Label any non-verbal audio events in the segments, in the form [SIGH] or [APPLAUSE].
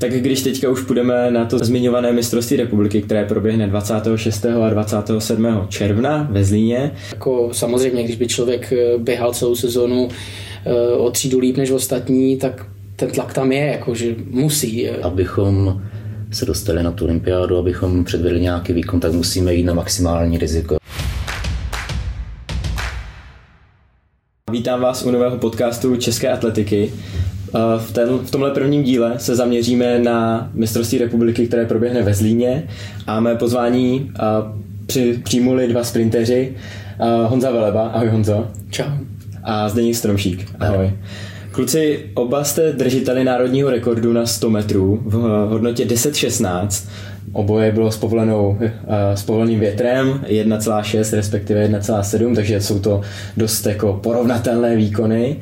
Tak když teďka už půjdeme na to zmiňované mistrovství republiky, které proběhne 26. a 27. června ve Zlíně. Jako samozřejmě, když by člověk eh, běhal celou sezonu eh, o třídu líp než ostatní, tak ten tlak tam je, jako že musí. Eh. Abychom se dostali na tu olympiádu, abychom předvedli nějaký výkon, tak musíme jít na maximální riziko. Vítám vás u nového podcastu České atletiky. V, ten, v tomhle prvním díle se zaměříme na mistrovství republiky, které proběhne ve Zlíně a mé pozvání při, přijmuli dva sprinteři Honza Veleba, ahoj Honzo. Čau. A Zdeněk Stromšík, ahoj. ahoj. Kluci, oba jste držiteli národního rekordu na 100 metrů v hodnotě 10.16. Oboje bylo s, povolenou, s povoleným větrem 1,6 respektive 1,7, takže jsou to dost jako porovnatelné výkony.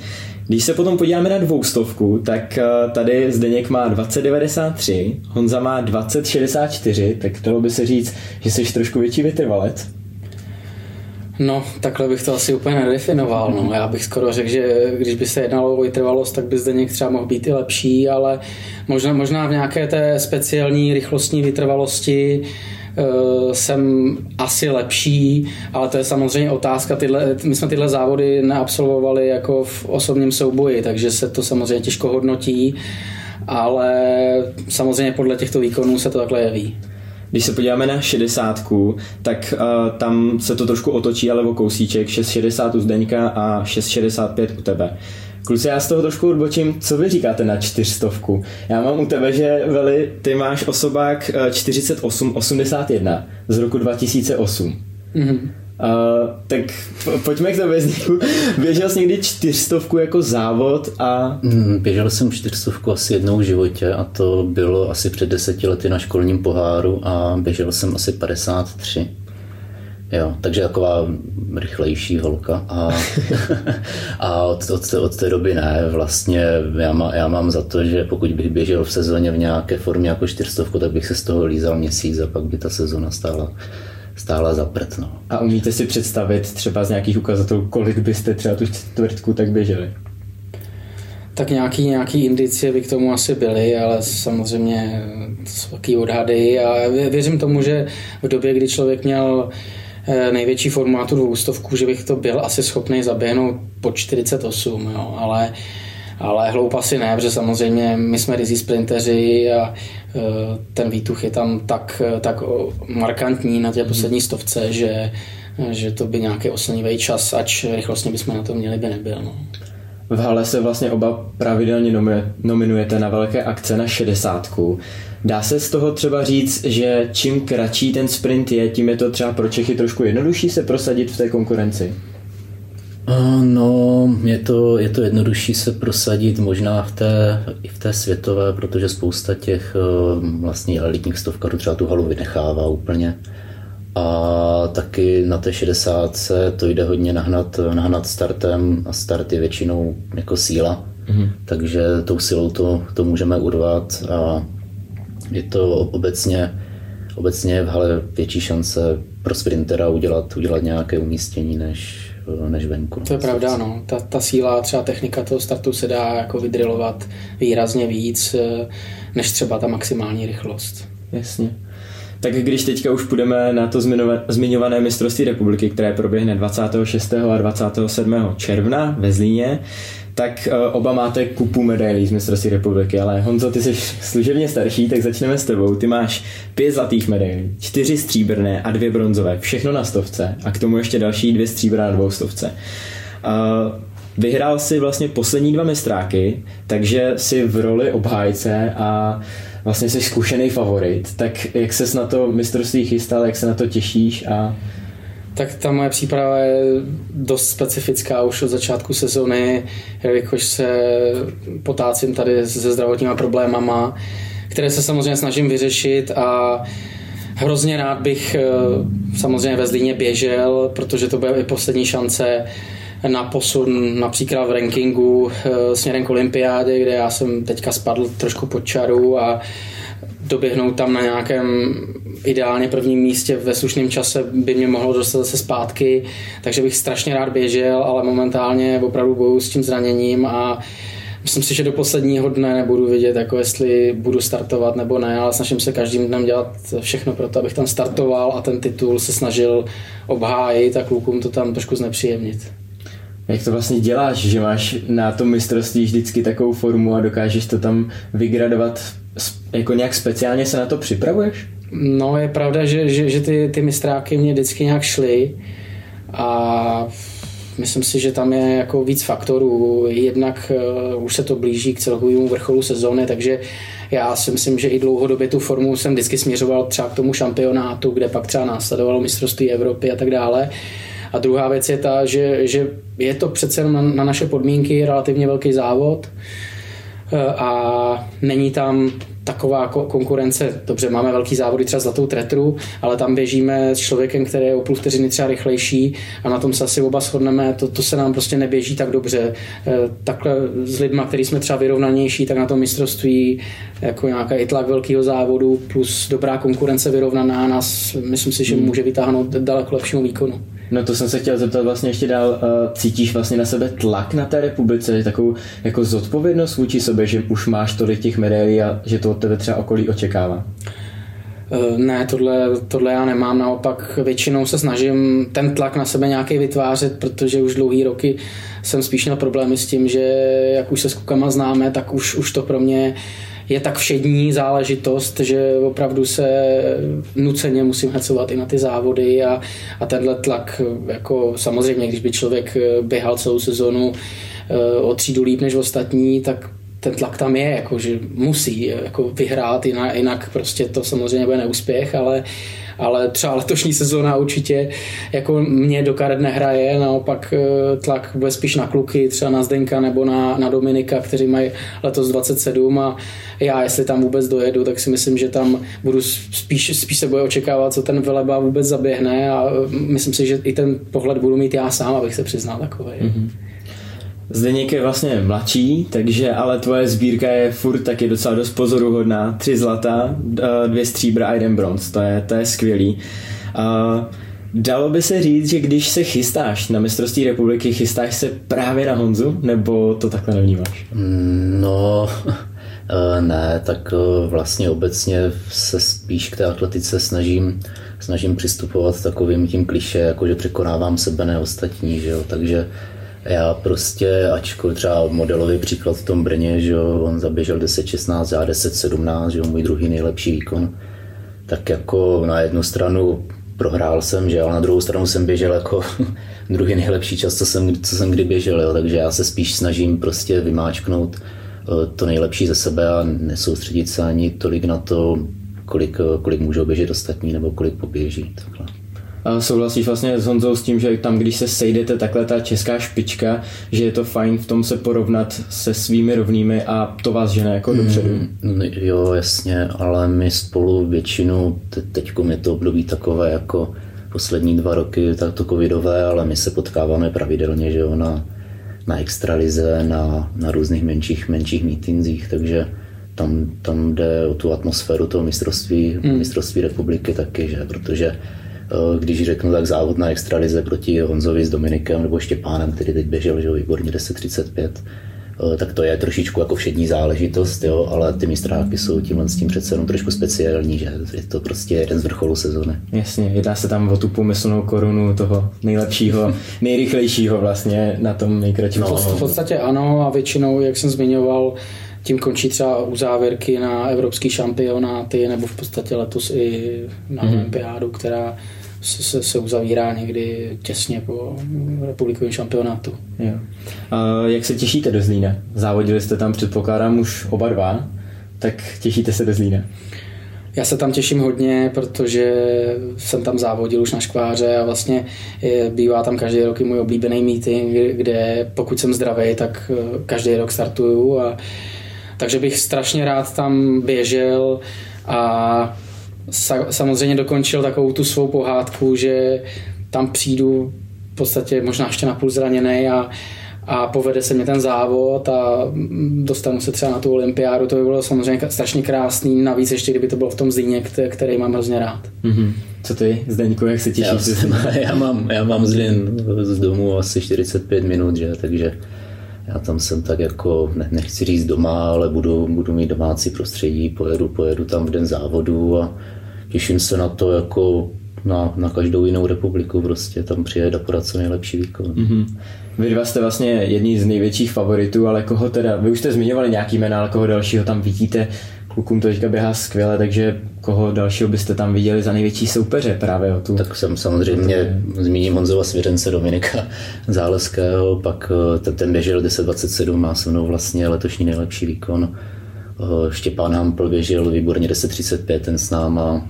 Když se potom podíváme na dvoustovku, tak eh, tady Zdeněk má 2093, Honza má 2064, tak chtělo by se říct, že jsi trošku větší vytrvalec. No, takhle bych to asi úplně nedefinoval. No. Já bych skoro řekl, že když by se jednalo o vytrvalost, tak by Zdeněk třeba mohl být i lepší, ale možná, možná v nějaké té speciální rychlostní vytrvalosti Eh, jsem asi lepší, ale to je samozřejmě otázka. Tyhle, my jsme tyhle závody neabsolvovali jako v osobním souboji, takže se to samozřejmě těžko hodnotí, ale samozřejmě podle těchto výkonů se to takhle jeví. Když se podíváme na 60, tak uh, tam se to trošku otočí, ale o kousíček 6,60 u Zdeňka a 6,65 u tebe. Kluci, já z toho trošku odbočím. Co vy říkáte na čtyřstovku? Já mám u tebe, že Veli, ty máš osobák 4881 eh, z roku 2008. Mm-hmm. Uh, tak pojďme k tobě zniku. Běžel jsi někdy čtyřstovku jako závod a... Mm, běžel jsem čtyřstovku asi jednou v životě a to bylo asi před deseti lety na školním poháru a běžel jsem asi 53. Jo, takže taková rychlejší holka a, [LAUGHS] a od, od, od té doby ne, vlastně já, má, já mám za to, že pokud bych běžel v sezóně v nějaké formě jako čtyřstovku, tak bych se z toho lízal měsíc a pak by ta sezóna stála stála za prd. No. A umíte si představit třeba z nějakých ukazatelů, kolik byste třeba tu čtvrtku tak běželi? Tak nějaký, nějaký indicie by k tomu asi byly, ale samozřejmě to jsou taky odhady a věřím tomu, že v době, kdy člověk měl Eh, největší formátu dvoustovku, že bych to byl asi schopný zaběhnout po 48, jo, ale ale hloup asi ne, protože samozřejmě my jsme rizí sprinteři a eh, ten výtuch je tam tak, tak markantní na té poslední stovce, že, že to by nějaký oslnivý čas, ač rychlostně bychom na to měli, by nebyl. No. V hale se vlastně oba pravidelně nominujete na velké akce na šedesátku. Dá se z toho třeba říct, že čím kratší ten sprint je, tím je to třeba pro Čechy trošku jednodušší se prosadit v té konkurenci? No, je to, je to jednodušší se prosadit možná v té, i v té světové, protože spousta těch vlastně elitních stovkarů třeba tu halu vynechává úplně. A taky na té 60 to jde hodně nahnat, nahnat startem a start je většinou jako síla. Mm-hmm. Takže tou silou to, to můžeme urvat a je to obecně, obecně v hale větší šance pro sprintera udělat, udělat nějaké umístění než, než venku. To je pravda, no. Ta, ta síla, třeba technika toho startu se dá jako vydrilovat výrazně víc, eh, než třeba ta maximální rychlost. Jasně. Tak když teďka už půjdeme na to zmiňované mistrovství republiky, které proběhne 26. a 27. června ve Zlíně, tak uh, oba máte kupu medailí z mistrovství republiky, ale Honzo, ty jsi služebně starší, tak začneme s tebou. Ty máš pět zlatých medailí, čtyři stříbrné a dvě bronzové, všechno na stovce a k tomu ještě další dvě stříbrné na dvou stovce. Vyhrál si vlastně poslední dva mistráky, takže si v roli obhájce a vlastně jsi zkušený favorit. Tak jak ses na to mistrovství chystal, jak se na to těšíš a tak ta moje příprava je dost specifická už od začátku sezóny, jelikož se potácím tady se zdravotníma problémama, které se samozřejmě snažím vyřešit a hrozně rád bych eh, samozřejmě ve Zlíně běžel, protože to bude i poslední šance na posun například v rankingu eh, směrem k olympiády, kde já jsem teďka spadl trošku pod čaru a doběhnout tam na nějakém ideálně prvním místě ve slušném čase by mě mohlo dostat zase zpátky, takže bych strašně rád běžel, ale momentálně opravdu bojuju s tím zraněním a myslím si, že do posledního dne nebudu vědět, jako jestli budu startovat nebo ne, ale snažím se každým dnem dělat všechno pro to, abych tam startoval a ten titul se snažil obhájit a klukům to tam trošku znepříjemnit. Jak to vlastně děláš, že máš na tom mistrovství vždycky takovou formu a dokážeš to tam vygradovat, jako nějak speciálně se na to připravuješ? No je pravda, že, že, že ty, ty mistráky mě vždycky nějak šly a myslím si, že tam je jako víc faktorů. Jednak uh, už se to blíží k celkovému vrcholu sezóny, takže já si myslím, že i dlouhodobě tu formu jsem vždycky směřoval třeba k tomu šampionátu, kde pak třeba následovalo mistrovství Evropy a tak dále. A druhá věc je ta, že, že je to přece na, na naše podmínky relativně velký závod eh, a není tam taková konkurence, dobře, máme velký závody třeba Zlatou tretru, ale tam běžíme s člověkem, který je o půl vteřiny třeba rychlejší a na tom se asi oba shodneme, to, to se nám prostě neběží tak dobře. Eh, takhle s lidma, který jsme třeba vyrovnanější, tak na tom mistrovství jako nějaký i tlak velkého závodu plus dobrá konkurence vyrovnaná nás, myslím si, že hmm. může vytáhnout daleko lepšímu výkonu. No to jsem se chtěl zeptat vlastně ještě dál. Cítíš vlastně na sebe tlak na té republice, takovou jako zodpovědnost vůči sobě, že už máš tolik těch medailí a že to od tebe třeba okolí očekává? Eh, ne, tohle, tohle já nemám, naopak většinou se snažím ten tlak na sebe nějaký vytvářet, protože už dlouhý roky jsem spíš měl problémy s tím, že jak už se s kukama známe, tak už, už to pro mě je tak všední záležitost, že opravdu se nuceně musím hecovat i na ty závody a, a tenhle tlak, jako samozřejmě, když by člověk běhal celou sezonu eh, o třídu líp než ostatní, tak ten tlak tam je, jako, že musí jako vyhrát, jinak, jinak prostě to samozřejmě bude neúspěch, ale, ale třeba letošní sezóna určitě jako mě do karet nehraje, naopak eh, tlak bude spíš na kluky, třeba na Zdenka nebo na, na Dominika, kteří mají letos 27 a já, jestli tam vůbec dojedu, tak si myslím, že tam budu spíš, spíš se bude očekávat, co ten Veleba vůbec zaběhne a eh, myslím si, že i ten pohled budu mít já sám, abych se přiznal takový. Mm-hmm. Zdeněk je vlastně mladší, takže ale tvoje sbírka je furt taky docela dost pozoruhodná. Tři zlata, eh, dvě stříbra a jeden bronz. To je, to je skvělý. Uh, Dalo by se říct, že když se chystáš na mistrovství republiky, chystáš se právě na Honzu, nebo to takhle nevnímáš? No, [LAUGHS] eh, ne, tak vlastně obecně se spíš k té atletice snažím, snažím přistupovat takovým tím kliše, jako že překonávám sebe, ne ostatní, že jo? takže já prostě, ačkoliv třeba modelový příklad v tom Brně, že jo, on zaběžel 10-16, já 10-17, že jo, můj druhý nejlepší výkon, tak jako na jednu stranu prohrál jsem, že ale na druhou stranu jsem běžel jako [LAUGHS] druhý nejlepší čas, co jsem, co jsem kdy běžel, jo, takže já se spíš snažím prostě vymáčknout eh, to nejlepší ze sebe a nesoustředit se ani tolik na to, kolik, kolik můžou běžet ostatní nebo kolik poběží. Takhle souhlasíš vlastně s Honzou s tím, že tam, když se sejdete takhle ta česká špička, že je to fajn v tom se porovnat se svými rovnými a to vás žene jako dopředu. Mm, jo, jasně, ale my spolu většinu, teď je to období takové jako poslední dva roky, tak to covidové, ale my se potkáváme pravidelně, že jo, na, na extralize, na, na různých menších, menších meetingsích, takže tam, tam jde o tu atmosféru toho mistrovství, mm. mistrovství republiky taky, že? protože když řeknu tak závod na extralize proti Honzovi s Dominikem nebo Štěpánem, který teď běžel, že výborně 10.35, eh, tak to je trošičku jako všední záležitost, jo, ale ty mistráky jsou tímhle s tím přece jenom trošku speciální, že je to prostě jeden z vrcholů sezóny. Jasně, jedná se tam o tu pomyslnou korunu toho nejlepšího, [LAUGHS] nejrychlejšího vlastně na tom nejkratším. No, v podstatě ano a většinou, jak jsem zmiňoval, tím končí třeba u závěrky na evropský šampionáty nebo v podstatě letos i na mm-hmm. olympiádu, která se, se, se uzavírá někdy těsně po republikovém šampionátu. Jo. A jak se těšíte do Zlína? Závodili jste tam, předpokládám, už oba dva, tak těšíte se do Zlína? Já se tam těším hodně, protože jsem tam závodil už na škváře a vlastně je, bývá tam každý rok i můj oblíbený meeting, kde pokud jsem zdravý, tak eh, každý rok startuju a takže bych strašně rád tam běžel a samozřejmě dokončil takovou tu svou pohádku, že tam přijdu v podstatě možná ještě napůl zraněný a, a povede se mi ten závod a dostanu se třeba na tu olympiádu, to by bylo samozřejmě strašně krásný, navíc ještě kdyby to bylo v tom Zlíně, který mám hrozně rád. Mm-hmm. Co ty, Zdeňku, jak se těšíš? Já, [LAUGHS] já, mám, já mám Zlín z domu asi 45 minut, že? takže já tam jsem tak jako, ne, nechci říct doma, ale budu, budu mít domácí prostředí, pojedu, pojedu tam v den závodu a těším se na to jako na, na každou jinou republiku prostě tam přijede a podat co nejlepší výkon. Mm-hmm. Vy dva jste vlastně jedni z největších favoritů, ale koho teda, vy už jste zmiňovali nějaký jména, ale koho dalšího tam vidíte, klukům to teďka běhá skvěle, takže koho dalšího byste tam viděli za největší soupeře právě o tu? Tak jsem samozřejmě zmíním Honzova svěřence Dominika Záleského, pak eh, ten, ten běžel 10.27, má se mnou vlastně letošní nejlepší výkon. Eh, Štěpán Hampl běžel výborně 10.35, ten s náma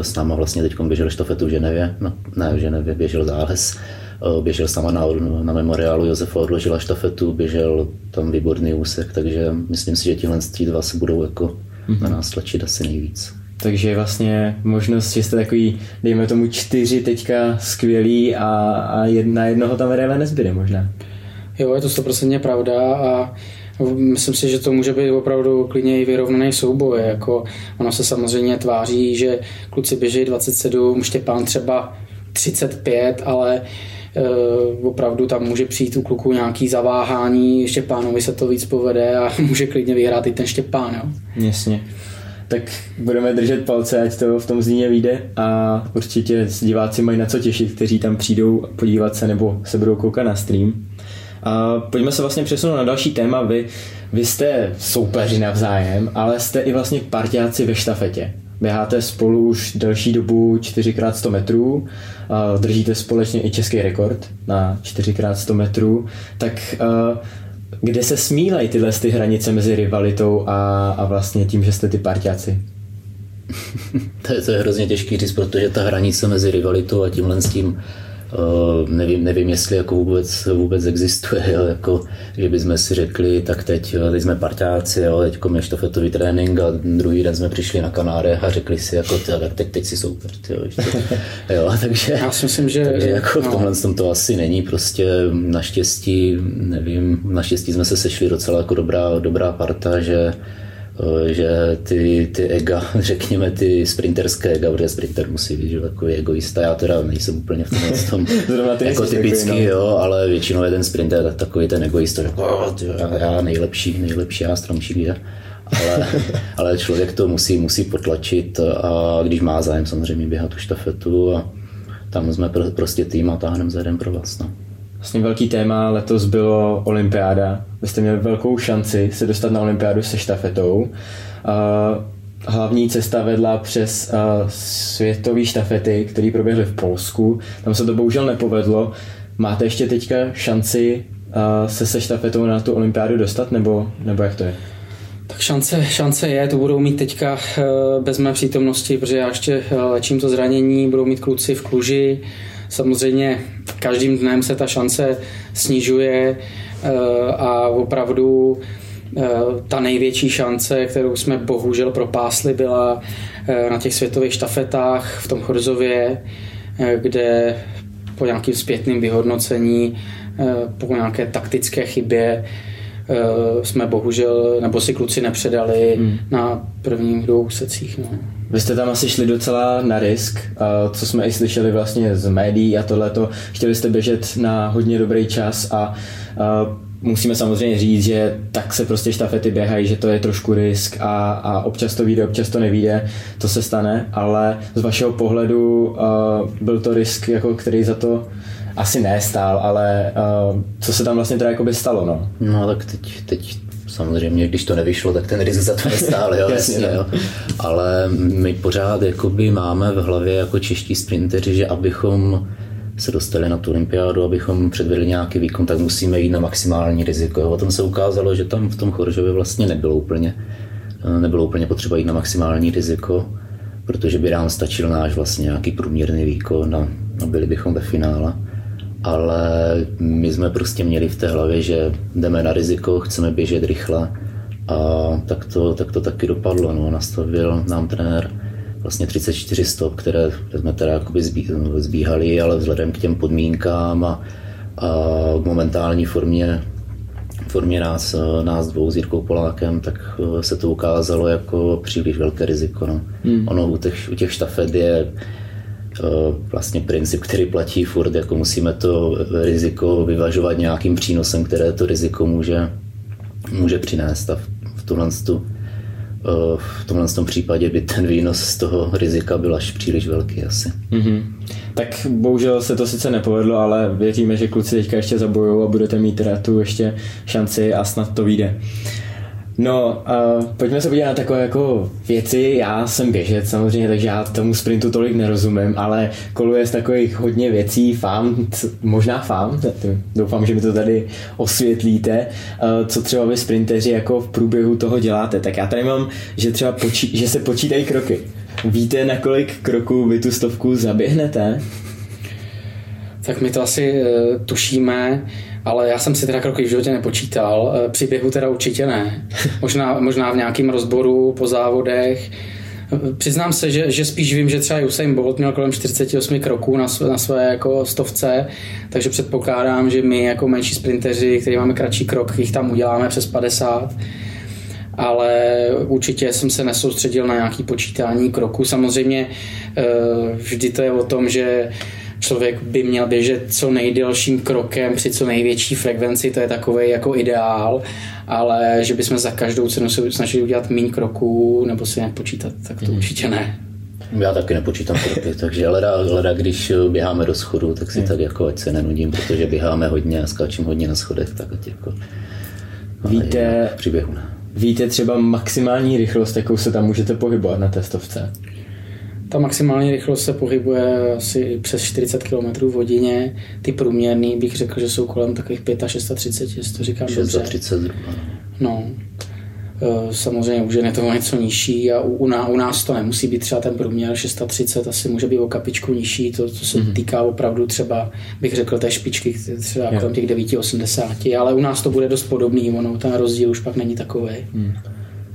s náma vlastně teď běžel štafetu v Ženevě, no, ne v Ženevě, běžel záles, eh, běžel sama na, na memoriálu Josefa odložila štafetu, běžel tam výborný úsek, takže myslím si, že tihle dva se budou jako mm-hmm. na nás tlačit asi nejvíc. Takže vlastně možnost, že jste takový, dejme tomu čtyři teďka skvělý a, a jedna jednoho tam reálně nezbyde možná. Jo, je to 100% pravda a Myslím si, že to může být opravdu klidně i vyrovnaný souboj. Jako ono se samozřejmě tváří, že kluci běží 27, Štěpán třeba 35, ale Uh, opravdu tam může přijít u kluku nějaký zaváhání, Štěpánovi se to víc povede a [LAUGHS] může klidně vyhrát i ten Štěpán. Jo? Jasně. Tak budeme držet palce, ať to v tom zíně vyjde a určitě diváci mají na co těšit, kteří tam přijdou podívat se nebo se budou koukat na stream. A pojďme se vlastně přesunout na další téma. Vy, vy jste soupeři navzájem, ale jste i vlastně partiáci ve štafetě. Běháte spolu už delší dobu 4x100 metrů, držíte společně i český rekord na 4x100 metrů, tak kde se smílají tyhle ty hranice mezi rivalitou a, a vlastně tím, že jste ty partiáci? [LAUGHS] to, je, to je hrozně těžký říct, protože ta hranice mezi rivalitou a tímhle s tím nevím, nevím, jestli jako vůbec, vůbec existuje, [LAUGHS] jo, jako, že bychom si řekli, tak teď, jo, teď jsme parťáci, jo, teď je štafetový trénink a druhý den jsme přišli na Kanáře a řekli si, jako, tak teď, teď si super, jo, [LAUGHS] jo, takže, Já si myslím, že, takže jako no. v tomhle tom to asi není, prostě naštěstí, nevím, naštěstí jsme se sešli docela jako dobrá, dobrá parta, že Eh, že ty, ty ega, [LAUGHS] řekněme ty sprinterské ega, protože sprinter musí být že takový egoista, já teda nejsem úplně v tom, tom [LAUGHS] jako typický, no. jo, ale většinou je ten sprinter takový ten egoista, že já, já nejlepší, nejlepší, já stromší, že? ale, [LAUGHS] ale člověk to musí, musí potlačit a když má zájem samozřejmě běhat tu štafetu a tam jsme prostě tým a táhneme za jeden pro vás. No. Vlastně velký téma letos bylo olympiáda. Vy jste měli velkou šanci se dostat na olympiádu se štafetou. Hlavní cesta vedla přes světové štafety, které proběhly v Polsku. Tam se to bohužel nepovedlo. Máte ještě teďka šanci se se štafetou na tu olympiádu dostat, nebo, nebo jak to je? Tak šance, šance je, to budou mít teďka e, bez mé přítomnosti, protože já ještě e, léčím to zranění, budou mít kluci v Kluži, Samozřejmě každým dnem se ta šance snižuje eh, a opravdu eh, ta největší šance, kterou jsme bohužel propásli, byla eh, na těch světových štafetách v tom Chorzově, kde po nějakým zpětným vyhodnocení, po nějaké taktické chybě jsme bohužel, nebo si kluci nepředali hmm. na prvních dvou secích. No. Vy jste tam asi šli docela na risk, co jsme i slyšeli vlastně z médií a tohleto. Chtěli jste běžet na hodně dobrý čas a musíme samozřejmě říct, že tak se prostě štafety běhají, že to je trošku risk a, a občas to vyjde, občas to nevíde, to se stane, ale z vašeho pohledu byl to risk, jako který za to asi nestál, ale uh, co se tam vlastně teda jako by stalo, no? No tak teď, teď samozřejmě, když to nevyšlo, tak ten risk za to nestál, jo, [LAUGHS] jasně, no. jo. Ale my pořád jakoby máme v hlavě jako čeští sprinteři, že abychom se dostali na tu olympiádu, abychom předvedli nějaký výkon, tak musíme jít na maximální riziko. Jo. Potom se ukázalo, že tam v tom Choržově vlastně nebylo úplně, nebylo úplně potřeba jít na maximální riziko, protože by nám stačil náš vlastně nějaký průměrný výkon a, a byli bychom ve finále ale my jsme prostě měli v té hlavě, že jdeme na riziko, chceme běžet rychle a tak to, tak to taky dopadlo. No. Nastavil nám trenér vlastně 34 stop, které jsme teda jakoby zbíhali, ale vzhledem k těm podmínkám a, a k momentální formě formě nás, nás dvou s Jirkou Polákem, tak se to ukázalo jako příliš velké riziko. No. Hmm. Ono u těch, u těch štafet je vlastně princip, který platí furt, jako musíme to riziko vyvažovat nějakým přínosem, které to riziko může, může přinést a v tomhle, v tomhle tom případě by ten výnos z toho rizika byl až příliš velký asi. Mm-hmm. Tak bohužel se to sice nepovedlo, ale věříme, že kluci teďka ještě zabojou a budete mít teda tu ještě šanci a snad to vyjde. No, uh, pojďme se podívat na takové jako věci. Já jsem běžec samozřejmě, takže já tomu sprintu tolik nerozumím, ale koluje z takových hodně věcí, fám, možná fám, doufám, že mi to tady osvětlíte, uh, co třeba vy sprinteři jako v průběhu toho děláte. Tak já tady mám, že třeba počí, že se počítají kroky. Víte, na kolik kroků vy tu stovku zaběhnete? Tak my to asi uh, tušíme ale já jsem si teda kroky v životě nepočítal. Eh, při běhu teda určitě ne. [LAUGHS] Možná, možná v nějakém rozboru po závodech. Eh, přiznám se, že, že spíš vím, že třeba Usain Bolt měl kolem 48 kroků na, své, na své jako stovce, takže předpokládám, že my jako menší sprinteři, kteří máme kratší krok, jich tam uděláme přes 50 ale určitě jsem se nesoustředil na nějaký počítání kroků. Samozřejmě eh, vždy to je o tom, že člověk by měl běžet co nejdelším krokem při co největší frekvenci, to je takový jako ideál, ale že bychom za každou cenu se snažili udělat méně kroků nebo si nějak počítat, tak to mm. určitě ne. Já taky nepočítám kroky, [LAUGHS] takže leda, leda, když běháme do schodu, tak si mm. tak jako ať se nenudím, protože běháme hodně a skáčím hodně na schodech, tak ať jako Víte, příběhu ne. Víte třeba maximální rychlost, jakou se tam můžete pohybovat na testovce? Ta maximální rychlost se pohybuje asi přes 40 km v hodině. Ty průměrný bych řekl, že jsou kolem takových 35, jestli to říkám 630 dobře. No. E, samozřejmě už je to něco nižší a u, u nás to nemusí být třeba ten průměr 630, asi může být o kapičku nižší, to, to se mm-hmm. týká opravdu třeba, bych řekl, té špičky, třeba jo. kolem těch 9,80, ale u nás to bude dost podobný, ono ten rozdíl už pak není takový. Mm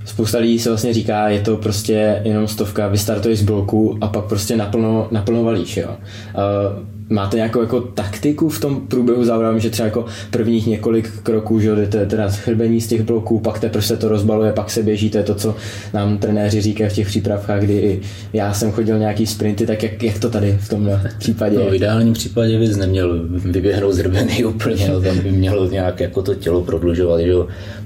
spousta lidí se vlastně říká, je to prostě jenom stovka, vystartuješ z bloku a pak prostě naplno, naplno valíš, jo. Uh, máte nějakou jako taktiku v tom průběhu závodu, že třeba jako prvních několik kroků, že jdete teda chrbení z těch bloků, pak teprve se to rozbaluje, pak se běží, to je to, co nám trenéři říkají v těch přípravkách, kdy já jsem chodil nějaký sprinty, tak jak, jak to tady v tomhle případě? No, v ideálním případě bys neměl vyběhnout zrbený [LAUGHS] úplně, no, tam by mělo nějak jako to tělo prodlužovat, že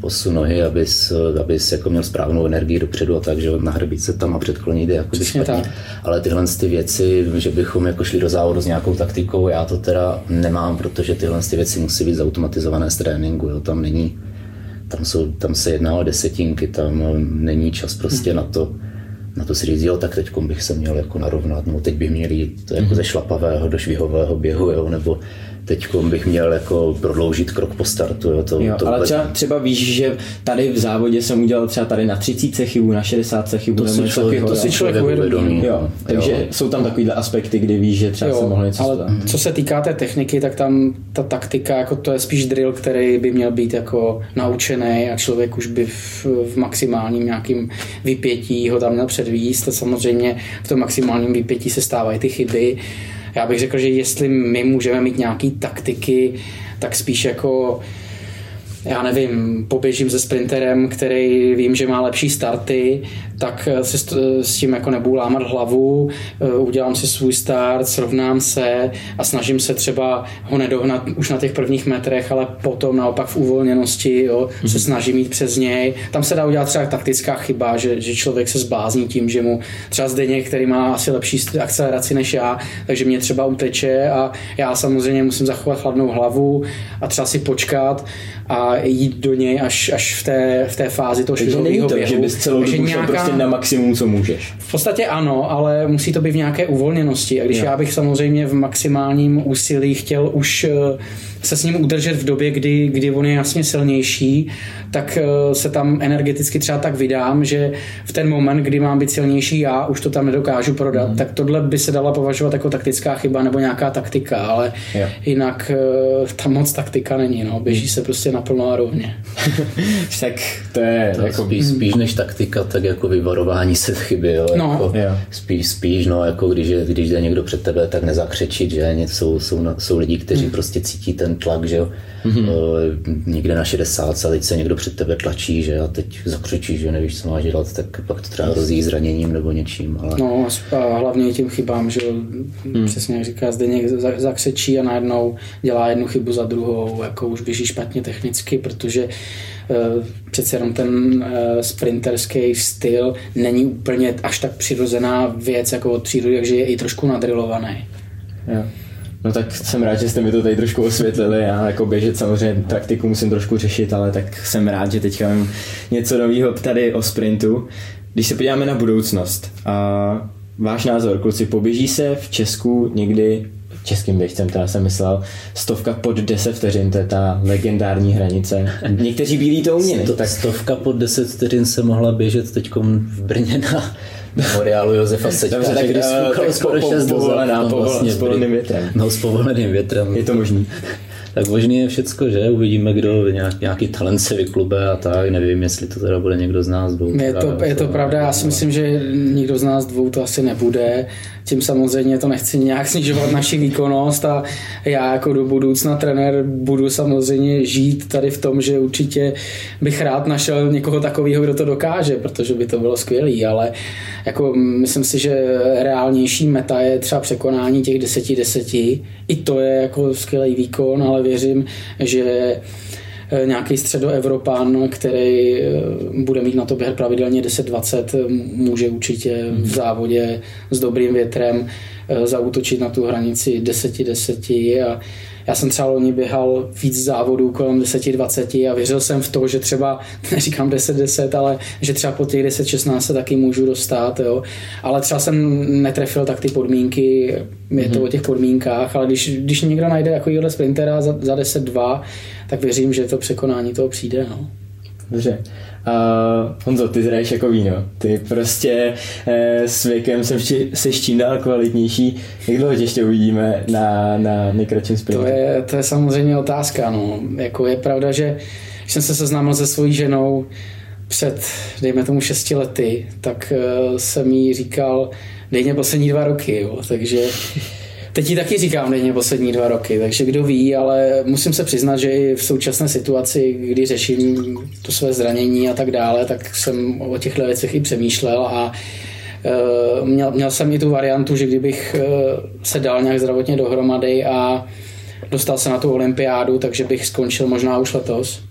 posun nohy, abys, abys jako měl správnou energii dopředu a tak, že nahrbit se tam a předklonit jde jako špatně. Ale tyhle ty věci, že bychom jako šli do závodu s nějakou tak taktikou já to teda nemám, protože tyhle ty věci musí být zautomatizované z tréninku. Jo. Tam není, tam, jsou, tam se jedná o desetinky, tam není čas prostě hmm. na to, na to si říct, jo, tak teď bych se měl jako narovnat, no teď by měl jít jako hmm. ze šlapavého do švihového běhu, jo, nebo teď bych měl jako prodloužit krok po startu. Jo, to, jo, to ale třeba, třeba víš, že tady v závodě jsem udělal třeba tady na 30 chybu, na 60 chybu. To si člověk, to si člověk uvědomí. Jo, takže jo. jsou tam takovýhle aspekty, kdy víš, že třeba jo, se mohl něco ale stát. co se týká té techniky, tak tam ta taktika, jako to je spíš drill, který by měl být jako naučený a člověk už by v, v maximálním nějakým vypětí ho tam měl předvíst a samozřejmě v tom maximálním vypětí se stávají ty chyby já bych řekl, že jestli my můžeme mít nějaký taktiky, tak spíš jako já nevím, poběžím se sprinterem, který vím, že má lepší starty, tak si s tím jako nebudu lámat hlavu, eh, udělám si svůj start, srovnám se a snažím se třeba ho nedohnat už na těch prvních metrech, ale potom naopak v uvolněnosti jo, mm-hmm. se mhm. snažím jít přes něj. Tam se dá udělat třeba taktická chyba, že, že člověk se zblázní tím, že mu třeba zdeně, který má asi lepší akceleraci než já, takže mě třeba uteče a já samozřejmě musím zachovat chladnou hlavu a třeba si počkat a jít do něj až, až v, té, v té fázi toho švihového běhu. že bys celou dobu nějaká... prostě na maximum, co můžeš. V podstatě ano, ale musí to být v nějaké uvolněnosti. A když jo. já bych samozřejmě v maximálním úsilí chtěl už uh, se s ním udržet v době, kdy, kdy on je jasně silnější, tak eh, se tam energeticky třeba tak vydám, že v ten moment, kdy mám být silnější já, už to tam nedokážu prodat. Mm. Tak tohle by se dala považovat jako taktická chyba nebo nějaká taktika, ale jo. jinak eh, tam moc taktika není. No. Běží se prostě naplno a rovně. [LAUGHS] tak to je to jako... Spíš, spíš než taktika, tak jako vyvarování se chyby. Jo? No. Jako, jo. Spíš, spíš, no, jako když, je, když jde někdo před tebe, tak nezakřečit, že jsou, jsou, jsou lidi, kteří hmm. prostě cítí ten tlak, že jo. Mm-hmm. někde na 60 a teď se někdo před tebe tlačí, že a teď zakřečí, že nevíš, co máš dělat, tak pak to třeba hrozí zraněním nebo něčím. Ale... No a hlavně tím chybám, že hmm. přesně jak říká, zde někdo zakřečí a najednou dělá jednu chybu za druhou, jako už běží špatně technicky, protože uh, přece jenom ten uh, sprinterský styl není úplně až tak přirozená věc jako od přírody, takže je i trošku nadrilovaný. Jo. No tak jsem rád, že jste mi to tady trošku osvětlili. Já jako běžet samozřejmě taktiku musím trošku řešit, ale tak jsem rád, že teďka mám něco nového tady o sprintu. Když se podíváme na budoucnost, a váš názor, kluci, poběží se v Česku někdy českým běžcem, teda jsem myslel, stovka pod 10 vteřin, to je ta legendární hranice. Někteří bílí to uměli. Sto, tak... Stovka pod 10 vteřin se mohla běžet teď v Brně na memoriálu Josefa Seďka, Dobře, tak, když uh, tak skoro po, 6 povolená, no, vlastně, s povoleným větrem. No, s povoleným větrem. Je to možný. [LAUGHS] tak možný je všecko, že? Uvidíme, kdo nějak, nějaký talent se vyklube a tak. Nevím, jestli to teda bude někdo z nás dvou. Je to, je to pravda, já si myslím, že nikdo z nás dvou to asi nebude. Tím samozřejmě to nechci nějak snižovat naši výkonnost a já jako do budoucna trenér budu samozřejmě žít tady v tom, že určitě bych rád našel někoho takového, kdo to dokáže, protože by to bylo skvělé, ale jako myslím si, že reálnější meta je třeba překonání těch 10-10. I to je jako skvělý výkon, ale věřím, že nějaký středoevropán, který eh, bude mít na to běhat pravidelně 10-20, může určitě v mhm. závodě s dobrým větrem eh, zautočit na tu hranici 10-10 a já jsem třeba loni běhal víc závodů kolem 10-20 a věřil jsem v to, že třeba, [LAUGHS] neříkám 10-10, ale že třeba po těch 10-16 se taky můžu dostat, jo. Ale třeba jsem netrefil tak ty podmínky, je to mm-hmm. o těch podmínkách, ale když, když někdo najde takovýhle sprintera za, za 10-2, tak věřím, že to překonání toho přijde. No. Dobře. Uh, Honzo, ty zraješ jako víno. Ty prostě uh, s věkem se, se čím dál kvalitnější. Jak dlouho tě ještě uvidíme na, na nejkratším sprintu? To je, to je samozřejmě otázka. No. Jako je pravda, že když jsem se seznámil se svojí ženou před, dejme tomu, šesti lety, tak uh, jsem jí říkal, dej mě poslední dva roky. Jo. Takže Teď ti taky říkám denně poslední dva roky, takže kdo ví, ale musím se přiznat, že i v současné situaci, kdy řeším to své zranění a tak dále, tak jsem o těchto věcech i přemýšlel a uh, měl, měl jsem i tu variantu, že kdybych uh, se dal nějak zdravotně dohromady a dostal se na tu olympiádu, takže bych skončil možná už letos.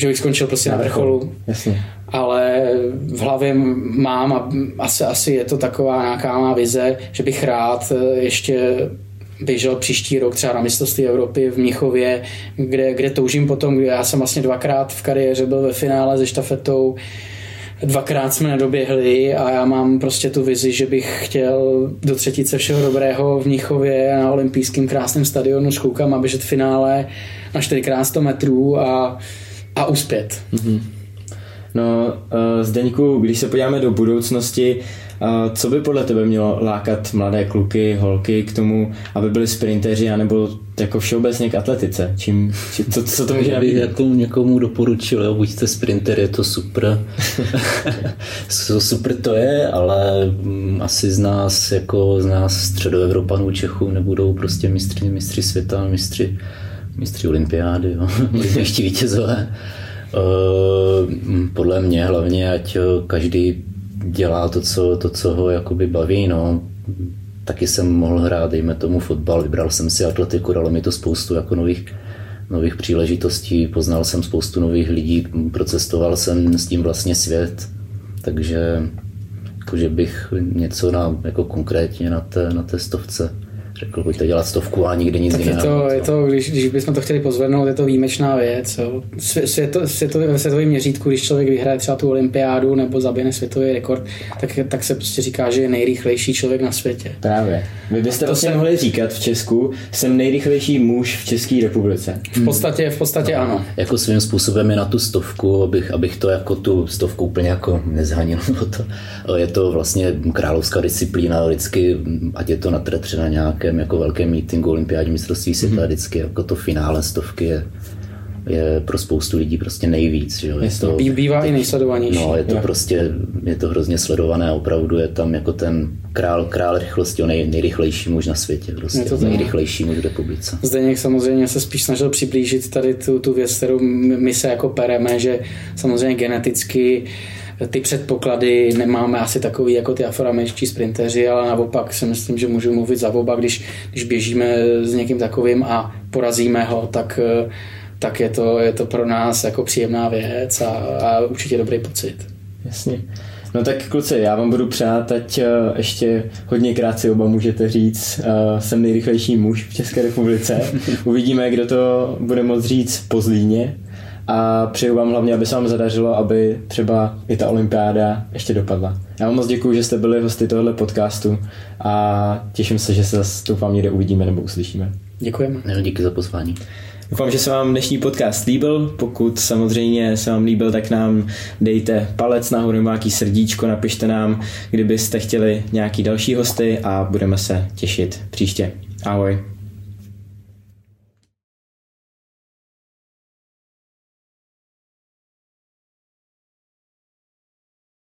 Že bych skončil prostě na, vrcholu. Jasně. Ale v hlavě mám a asi, asi je to taková nějaká má vize, že bych rád eh, ještě běžel příští rok třeba na mistrovství Evropy v Mnichově, kde, kde toužím potom, kde já jsem vlastně dvakrát v kariéře byl ve finále se štafetou, dvakrát jsme nedoběhli a já mám prostě tu vizi, že bych chtěl do třetice všeho dobrého v Mnichově na olympijském krásném stadionu s klukama běžet finále na 4x100 metrů a, a uspět. Mm-hmm. No, uh, Zdeňku, když se podíváme do budoucnosti, uh, co by podle tebe mělo lákat mladé kluky, holky k tomu, aby byli sprinteři, anebo jako všeobecně k atletice? Čím, či, co, co to může nabídnout? Jako někomu doporučil, jo, buďte sprinter, je to super. [LAUGHS] [LAUGHS] super to je, ale mm, asi z nás, jako z nás středoevropanů, Čechů, nebudou prostě mistři, mistři světa, mistři, mistři olympiády, ještě [LAUGHS] vítězové. Eh, podle mě hlavně, ať eh, každý dělá to, co, to, co ho jakoby baví. No. Taky jsem mohl hrát, dejme tomu fotbal, vybral jsem si atletiku, dalo mi to spoustu jako nových, nových příležitostí, poznal jsem spoustu nových lidí, procestoval jsem s tím vlastně svět, takže jakože bych něco na, jako konkrétně na té, na té stovce řekl, pojďte dělat stovku a nikdy nic jiného. Je to, je to když, když bychom to chtěli pozvednout, je to výjimečná věc. Jo. Světo, světo, ve světovém měřítku, když člověk vyhraje třeba tu olympiádu nebo zaběhne světový rekord, tak, tak se prostě říká, že je nejrychlejší člověk na světě. Právě. Vy byste to vlastně jsem... mohli říkat v Česku, jsem nejrychlejší muž v České republice. V podstatě, v podstatě no, ano. Jako svým způsobem je na tu stovku, abych, abych to jako tu stovku úplně jako nezhanil. [LAUGHS] To, je to vlastně královská disciplína vždycky, ať je to na nějaké nějakém jako velkém meetingu olympiádní mistrovství světa mm-hmm. vždycky jako to finále stovky je, je pro spoustu lidí prostě nejvíc. Že jo? Je to, Bývá i nejsledovanější. No, je to jo. prostě, je to hrozně sledované, opravdu je tam jako ten král, král rychlosti, nej, nejrychlejší muž na světě, prostě je to nejrychlejší muž v republice. Zdeněk samozřejmě se spíš snažil přiblížit tady tu, tu věc, kterou my se jako pereme, že samozřejmě geneticky ty předpoklady nemáme asi takový jako ty afroameričtí sprinteři, ale naopak si myslím, že můžu mluvit za oba, když, když běžíme s někým takovým a porazíme ho, tak, tak je, to, je to pro nás jako příjemná věc a, a určitě dobrý pocit. Jasně. No tak kluci, já vám budu přát, ať eh, ještě hodněkrát si oba můžete říct, uh, jsem nejrychlejší muž v České republice. [LAUGHS] Uvidíme, kdo to bude moct říct po Zlíně a přeju vám hlavně, aby se vám zadařilo, aby třeba i ta olympiáda ještě dopadla. Já vám moc děkuji, že jste byli hosty tohoto podcastu a těším se, že se zase doufám někde uvidíme nebo uslyšíme. Děkujeme. No, díky za pozvání. Doufám, že se vám dnešní podcast líbil. Pokud samozřejmě se vám líbil, tak nám dejte palec nahoru nebo nějaký srdíčko, napište nám, kdybyste chtěli nějaký další hosty a budeme se těšit příště. Ahoj.